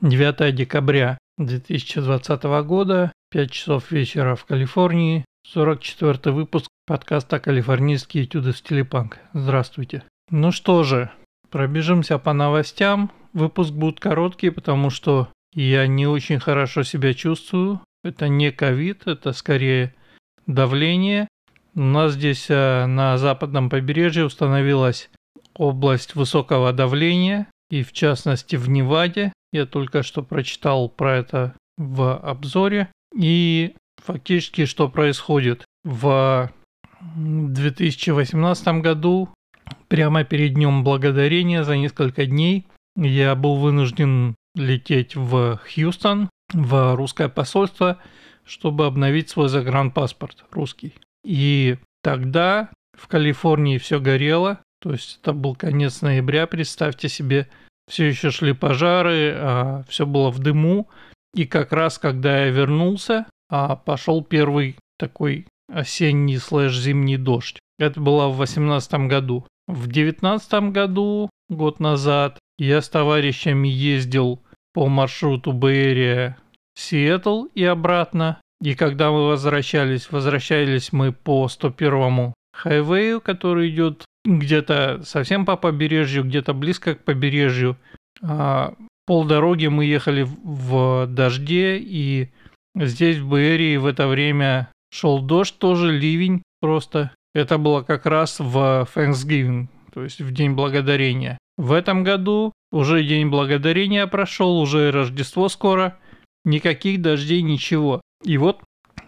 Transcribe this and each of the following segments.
9 декабря 2020 года, 5 часов вечера в Калифорнии, 44 выпуск подкаста «Калифорнийские этюды в стиле панк». Здравствуйте. Ну что же, пробежимся по новостям. Выпуск будет короткий, потому что я не очень хорошо себя чувствую. Это не ковид, это скорее давление. У нас здесь э, на западном побережье установилась область высокого давления, и в частности в Неваде. Я только что прочитал про это в обзоре. И фактически что происходит? В 2018 году, прямо перед Днем Благодарения, за несколько дней, я был вынужден лететь в Хьюстон, в русское посольство, чтобы обновить свой загранпаспорт русский. И тогда в Калифорнии все горело, то есть это был конец ноября, представьте себе, все еще шли пожары, а, все было в дыму. И как раз когда я вернулся, а, пошел первый такой осенний слэш-зимний дождь. Это было в 2018 году. В 2019 году, год назад, я с товарищами ездил по маршруту Бэйрия Сиэтл и обратно. И когда мы возвращались, возвращались мы по 101 хайвею, который идет где-то совсем по побережью, где-то близко к побережью. А, полдороги мы ехали в дожде, и здесь в Бэйрии в это время шел дождь, тоже ливень просто. Это было как раз в Thanksgiving, то есть в День Благодарения. В этом году уже День Благодарения прошел, уже Рождество скоро. Никаких дождей, ничего. И вот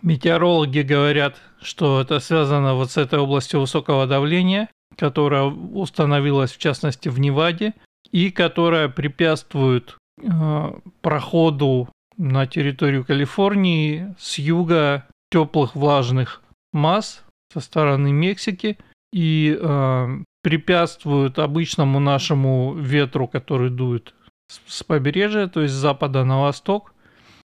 метеорологи говорят, что это связано вот с этой областью высокого давления которая установилась в частности в Неваде и которая препятствует э, проходу на территорию Калифорнии с юга теплых влажных масс со стороны Мексики и э, препятствует обычному нашему ветру, который дует с побережья, то есть с запада на восток.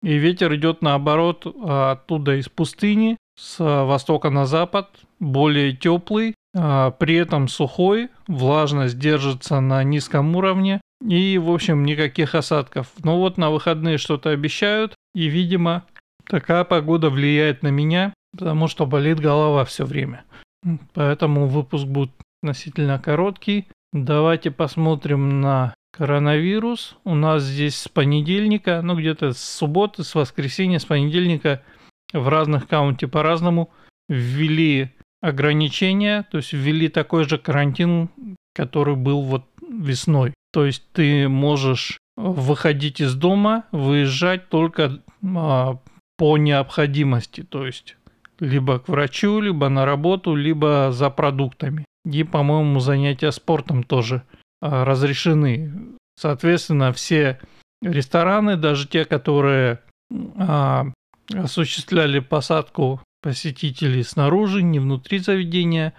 И ветер идет наоборот оттуда из пустыни, с востока на запад, более теплый, при этом сухой, влажность держится на низком уровне и, в общем, никаких осадков. Но вот на выходные что-то обещают, и, видимо, такая погода влияет на меня, потому что болит голова все время. Поэтому выпуск будет относительно короткий. Давайте посмотрим на коронавирус. У нас здесь с понедельника, ну где-то с субботы, с воскресенья, с понедельника в разных каунте по-разному ввели ограничения, то есть ввели такой же карантин, который был вот весной. То есть ты можешь выходить из дома, выезжать только а, по необходимости, то есть либо к врачу, либо на работу, либо за продуктами. И, по-моему, занятия спортом тоже а, разрешены. Соответственно, все рестораны, даже те, которые а, осуществляли посадку посетителей снаружи, не внутри заведения.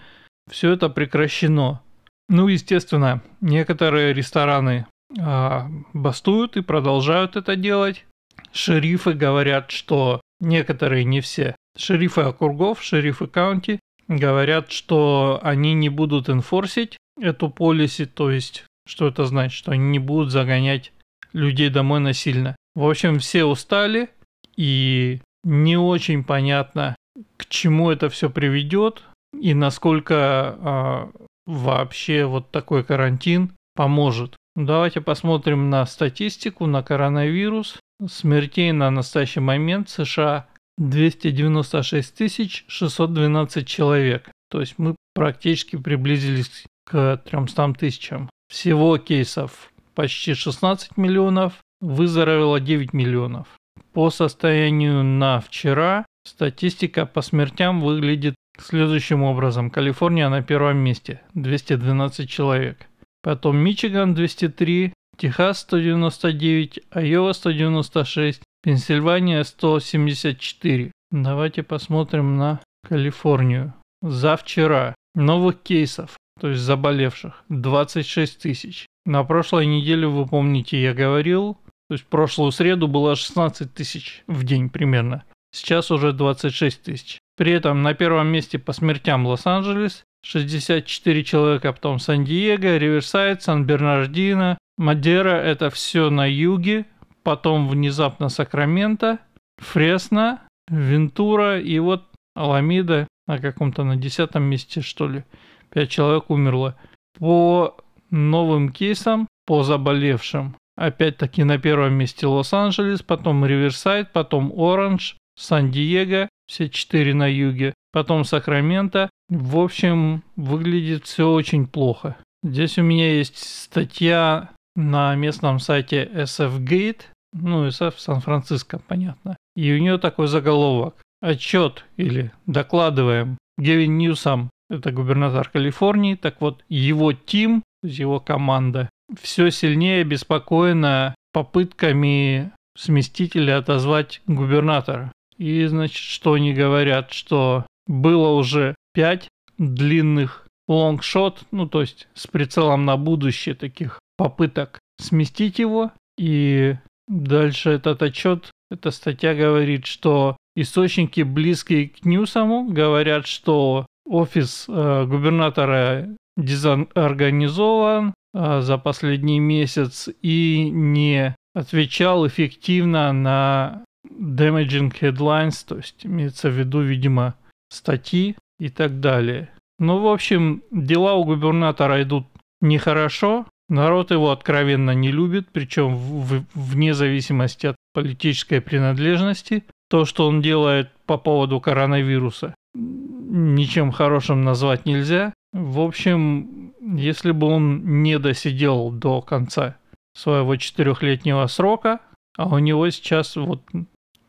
Все это прекращено. Ну, естественно, некоторые рестораны а, бастуют и продолжают это делать. Шерифы говорят, что некоторые, не все, шерифы округов, шерифы каунти говорят, что они не будут инфорсить эту полиси, то есть, что это значит, что они не будут загонять людей домой насильно. В общем, все устали, и не очень понятно, к чему это все приведет и насколько а, вообще вот такой карантин поможет. Давайте посмотрим на статистику, на коронавирус. Смертей на настоящий момент в США 296 612 человек. То есть мы практически приблизились к 300 тысячам. Всего кейсов почти 16 миллионов, выздоровело 9 миллионов. По состоянию на вчера Статистика по смертям выглядит следующим образом. Калифорния на первом месте, 212 человек. Потом Мичиган 203, Техас 199, Айова 196, Пенсильвания 174. Давайте посмотрим на Калифорнию. За вчера новых кейсов, то есть заболевших, 26 тысяч. На прошлой неделе, вы помните, я говорил, то есть прошлую среду было 16 тысяч в день примерно. Сейчас уже 26 тысяч. При этом на первом месте по смертям Лос-Анджелес 64 человека, потом Сан-Диего, Риверсайд, Сан-Бернардино, Мадера. Это все на юге, потом внезапно Сакраменто, Фресно, Вентура и вот Аламида на каком-то на десятом месте, что ли. Пять человек умерло. По новым кейсам, по заболевшим, опять-таки на первом месте Лос-Анджелес, потом Риверсайд, потом Оранж, Сан-Диего, все четыре на юге, потом Сакраменто. В общем, выглядит все очень плохо. Здесь у меня есть статья на местном сайте SF Gate, ну, SF Сан-Франциско, понятно. И у нее такой заголовок. Отчет или докладываем Гевин Ньюсом, это губернатор Калифорнии, так вот, его тим, его команда, все сильнее обеспокоена попытками сместителя отозвать губернатора. И, значит, что они говорят, что было уже пять длинных лонгшот, ну, то есть с прицелом на будущее таких попыток сместить его. И дальше этот отчет, эта статья говорит, что источники, близкие к Ньюсому, говорят, что офис э, губернатора дезорганизован э, за последний месяц и не отвечал эффективно на damaging headlines, то есть имеется в виду, видимо, статьи и так далее. Ну, в общем, дела у губернатора идут нехорошо, народ его откровенно не любит, причем в, вне зависимости от политической принадлежности. То, что он делает по поводу коронавируса, ничем хорошим назвать нельзя. В общем, если бы он не досидел до конца своего четырехлетнего срока, а у него сейчас вот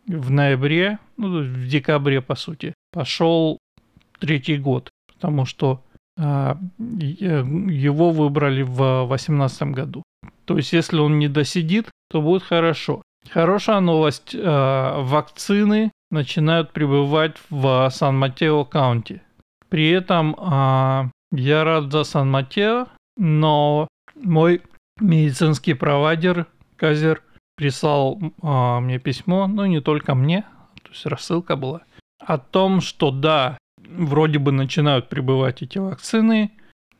в ноябре, ну, в декабре, по сути, пошел третий год, потому что а, его выбрали в 2018 году. То есть, если он не досидит, то будет хорошо. Хорошая новость. А, вакцины начинают прибывать в Сан-Матео Каунти. При этом а, я рад за Сан-Матео, но мой медицинский провайдер Казер прислал а, мне письмо, ну не только мне, то есть рассылка была, о том, что да, вроде бы начинают прибывать эти вакцины,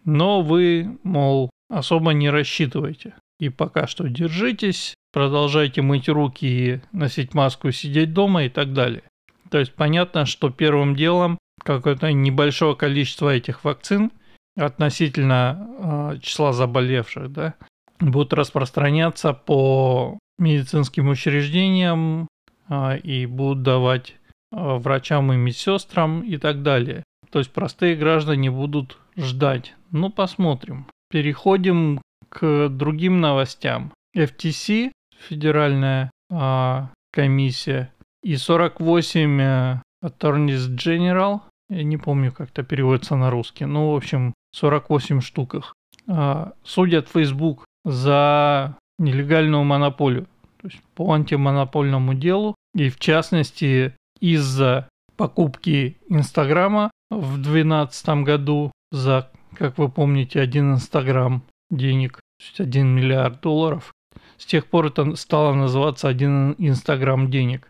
но вы, мол, особо не рассчитывайте. И пока что держитесь, продолжайте мыть руки и носить маску, сидеть дома и так далее. То есть понятно, что первым делом какое-то небольшое количество этих вакцин относительно э, числа заболевших, да, будут распространяться по медицинским учреждениям а, и будут давать а, врачам и медсестрам и так далее. То есть простые граждане будут ждать. Ну, посмотрим. Переходим к другим новостям. FTC, федеральная а, комиссия, и 48 э, Attorneys General, я не помню, как это переводится на русский, ну, в общем, 48 штуках, а, судят Facebook за нелегальную монополию, то есть по антимонопольному делу, и в частности из-за покупки Инстаграма в 2012 году за, как вы помните, один Инстаграм денег, то есть 1 миллиард долларов. С тех пор это стало называться один Инстаграм денег.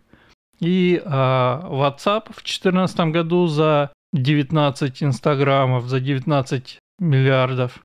И а, WhatsApp в 2014 году за 19 Инстаграмов, за 19 миллиардов.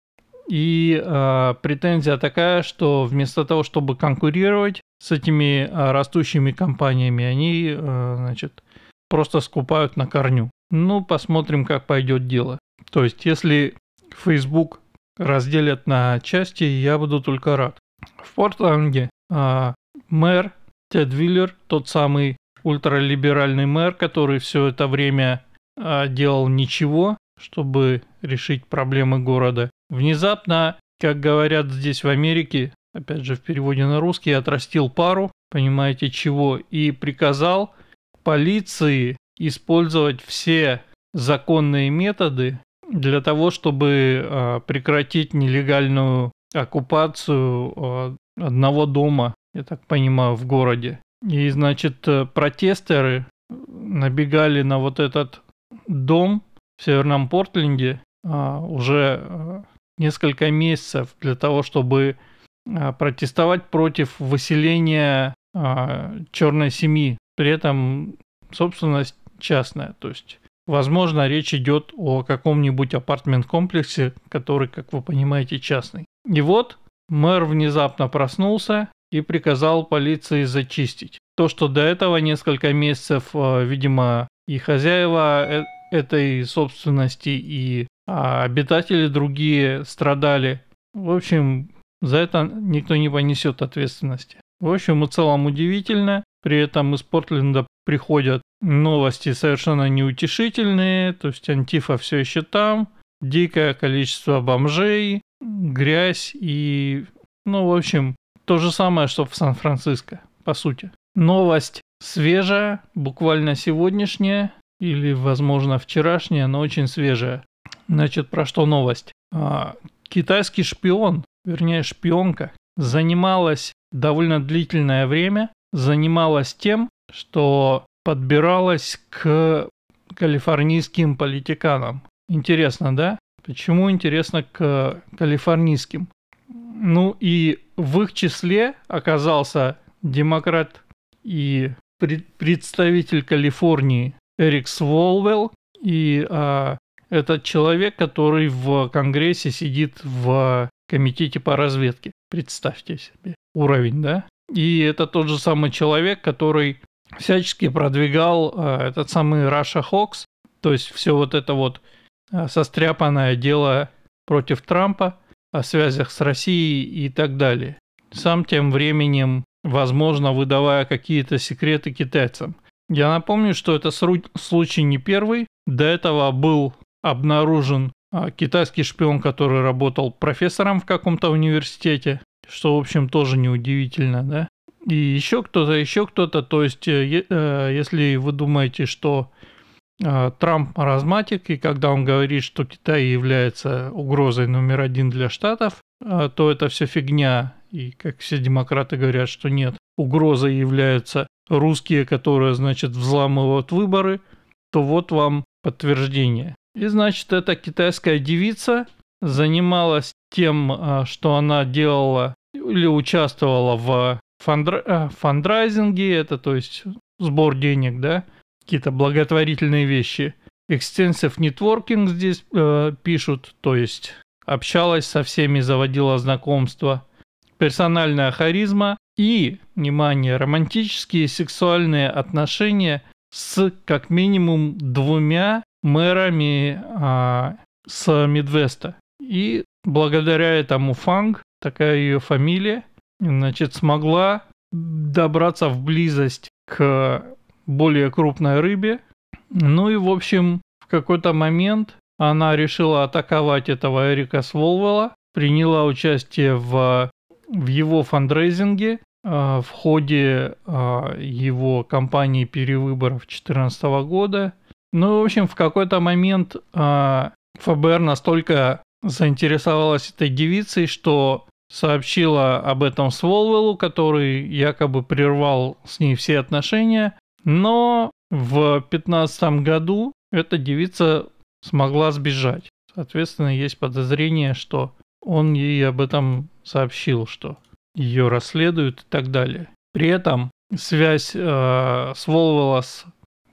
И э, претензия такая, что вместо того, чтобы конкурировать с этими э, растущими компаниями, они, э, значит, просто скупают на корню. Ну, посмотрим, как пойдет дело. То есть, если Facebook разделят на части, я буду только рад. В Портленде э, мэр Тед Виллер, тот самый ультралиберальный мэр, который все это время э, делал ничего, чтобы решить проблемы города, Внезапно, как говорят здесь в Америке, опять же в переводе на русский, отрастил пару, понимаете чего, и приказал полиции использовать все законные методы для того, чтобы э, прекратить нелегальную оккупацию э, одного дома, я так понимаю, в городе. И, значит, протестеры набегали на вот этот дом в Северном Портленде э, уже несколько месяцев для того, чтобы а, протестовать против выселения а, черной семьи. При этом собственность частная. То есть, возможно, речь идет о каком-нибудь апартмент-комплексе, который, как вы понимаете, частный. И вот мэр внезапно проснулся и приказал полиции зачистить. То, что до этого несколько месяцев, э, видимо, и хозяева э, этой собственности, и а, обитатели другие страдали. В общем, за это никто не понесет ответственности. В общем и целом удивительно. При этом из Портленда приходят новости совершенно неутешительные. То есть Антифа все еще там. Дикое количество бомжей, грязь и... Ну, в общем, то же самое, что в Сан-Франциско, по сути. Новость свежая, буквально сегодняшняя, или, возможно, вчерашняя, но очень свежая. Значит, про что новость? А, китайский шпион, вернее шпионка, занималась довольно длительное время, занималась тем, что подбиралась к калифорнийским политиканам. Интересно, да? Почему интересно к калифорнийским? Ну и в их числе оказался демократ и представитель Калифорнии Эрик Сволвелл. И а, этот человек, который в Конгрессе сидит в комитете по разведке. Представьте себе уровень, да? И это тот же самый человек, который всячески продвигал а, этот самый Russia Hawks, то есть все вот это вот а, состряпанное дело против Трампа о связях с Россией и так далее. Сам тем временем, возможно, выдавая какие-то секреты китайцам. Я напомню, что это случай не первый. До этого был обнаружен а, китайский шпион, который работал профессором в каком-то университете, что, в общем, тоже неудивительно, да? И еще кто-то, еще кто-то, то есть, э, э, если вы думаете, что э, Трамп маразматик, и когда он говорит, что Китай является угрозой номер один для Штатов, то это все фигня, и как все демократы говорят, что нет, угрозой являются русские, которые, значит, взламывают выборы, то вот вам подтверждение. И значит, эта китайская девица занималась тем, а, что она делала или участвовала в фандра... А, фандрайзинге, это то есть сбор денег, да, какие-то благотворительные вещи. Extensive networking здесь э, пишут, то есть общалась со всеми, заводила знакомства. Персональная харизма и, внимание, романтические сексуальные отношения с как минимум двумя мэрами а, с Мидвеста. И благодаря этому Фанг, такая ее фамилия, значит, смогла добраться в близость к более крупной рыбе. Ну и, в общем, в какой-то момент она решила атаковать этого Эрика Сволвелла, приняла участие в, в его фандрейзинге, э, в ходе э, его кампании перевыборов 2014 года – ну, в общем, в какой-то момент э, ФБР настолько заинтересовалась этой девицей, что сообщила об этом Сволвеллу, который якобы прервал с ней все отношения. Но в 2015 году эта девица смогла сбежать. Соответственно, есть подозрение, что он ей об этом сообщил, что ее расследуют и так далее. При этом связь э, Сволвелла с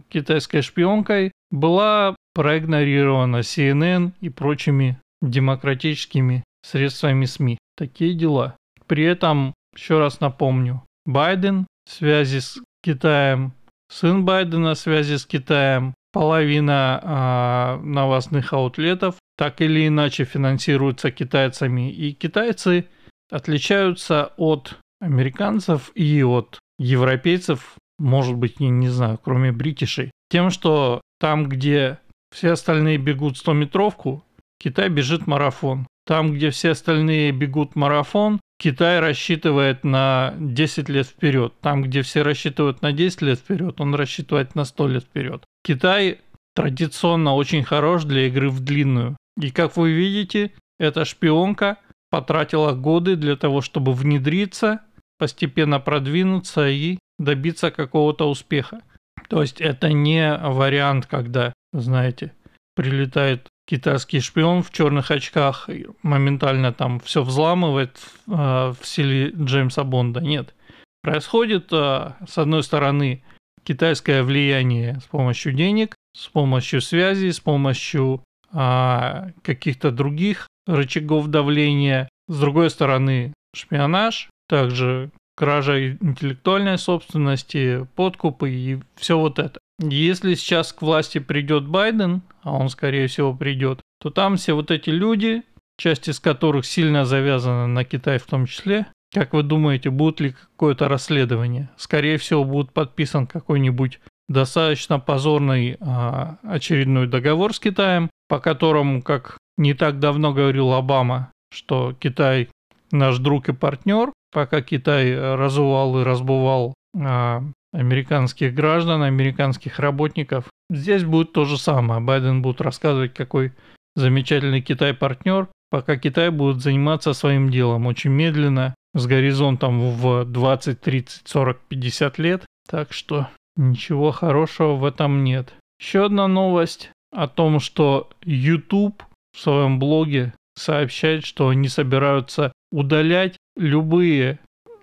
китайской шпионкой была проигнорирована CNN и прочими демократическими средствами СМИ. Такие дела. При этом, еще раз напомню, Байден в связи с Китаем, сын Байдена в связи с Китаем, половина а, новостных аутлетов так или иначе финансируются китайцами. И китайцы отличаются от американцев и от европейцев может быть, не, не знаю, кроме бритишей, тем, что там, где все остальные бегут 100-метровку, Китай бежит марафон. Там, где все остальные бегут марафон, Китай рассчитывает на 10 лет вперед. Там, где все рассчитывают на 10 лет вперед, он рассчитывает на 100 лет вперед. Китай традиционно очень хорош для игры в длинную. И как вы видите, эта шпионка потратила годы для того, чтобы внедриться, постепенно продвинуться и добиться какого-то успеха. То есть это не вариант, когда, знаете, прилетает китайский шпион в черных очках и моментально там все взламывает э, в силе Джеймса Бонда. Нет. Происходит, э, с одной стороны, китайское влияние с помощью денег, с помощью связи, с помощью э, каких-то других рычагов давления. С другой стороны, шпионаж, также кража интеллектуальной собственности, подкупы и все вот это. Если сейчас к власти придет Байден, а он скорее всего придет, то там все вот эти люди, часть из которых сильно завязана на Китай в том числе, как вы думаете, будет ли какое-то расследование? Скорее всего, будет подписан какой-нибудь достаточно позорный а, очередной договор с Китаем, по которому, как не так давно говорил Обама, что Китай наш друг и партнер, пока Китай разувал и разбывал а, американских граждан, американских работников. Здесь будет то же самое. Байден будет рассказывать, какой замечательный Китай партнер, пока Китай будет заниматься своим делом очень медленно, с горизонтом в 20, 30, 40, 50 лет. Так что ничего хорошего в этом нет. Еще одна новость о том, что YouTube в своем блоге сообщает, что они собираются удалять любые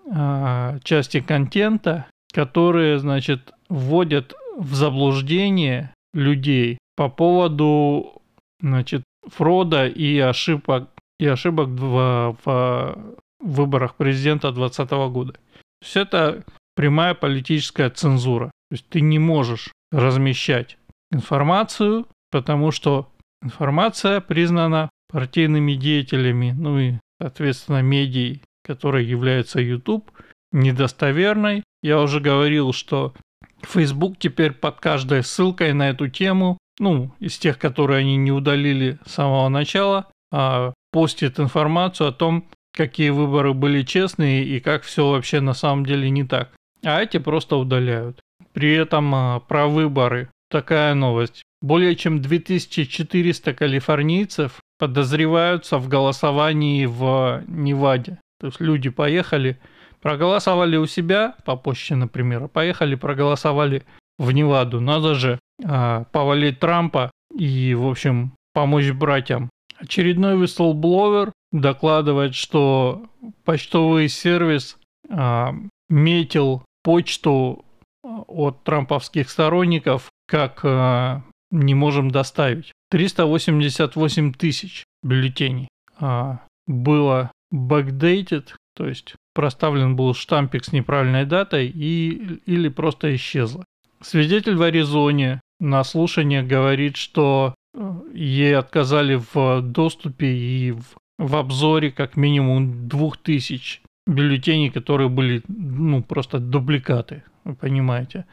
э, части контента, которые, значит, вводят в заблуждение людей по поводу, значит, фрода и ошибок и ошибок в, в выборах президента 2020 года. То есть это прямая политическая цензура. То есть ты не можешь размещать информацию, потому что информация признана партийными деятелями, ну и, соответственно, медией, которой является YouTube, недостоверной. Я уже говорил, что Facebook теперь под каждой ссылкой на эту тему, ну, из тех, которые они не удалили с самого начала, а постит информацию о том, какие выборы были честные и как все вообще на самом деле не так. А эти просто удаляют. При этом а, про выборы такая новость. Более чем 2400 калифорнийцев подозреваются в голосовании в Неваде. То есть люди поехали, проголосовали у себя по почте, например, а поехали, проголосовали в Неваду. Надо же а, повалить Трампа и, в общем, помочь братьям. Очередной whistleblower докладывает, что почтовый сервис а, метил почту от трамповских сторонников как а, не можем доставить. 388 тысяч бюллетеней а, было backdated, то есть проставлен был штампик с неправильной датой и, или просто исчезло. Свидетель в Аризоне на слушание говорит, что э, ей отказали в доступе и в, в обзоре как минимум 2000 бюллетеней, которые были ну просто дубликаты, вы понимаете.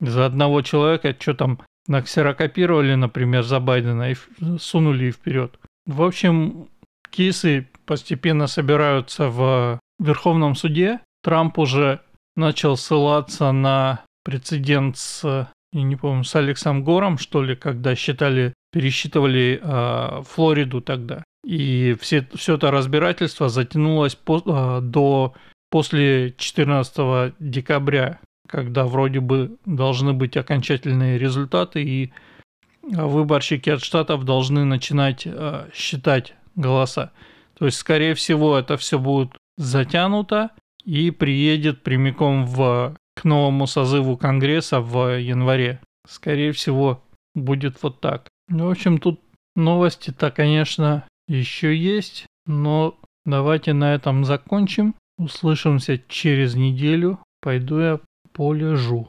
За одного человека что там наксерокопировали, например, за Байдена и сунули вперед. В общем, кейсы постепенно собираются в Верховном суде. Трамп уже начал ссылаться на прецедент с, я не помню, с Алексом Гором, что ли, когда считали, пересчитывали э, Флориду тогда. И все, все это разбирательство затянулось по, э, до после 14 декабря когда вроде бы должны быть окончательные результаты, и а, выборщики от штатов должны начинать э, считать голоса. То есть, скорее всего, это все будет затянуто и приедет прямиком в, к новому созыву Конгресса в январе. Скорее всего, будет вот так. Ну, в общем, тут новости-то, конечно, еще есть, но давайте на этом закончим. Услышимся через неделю. Пойду я полежу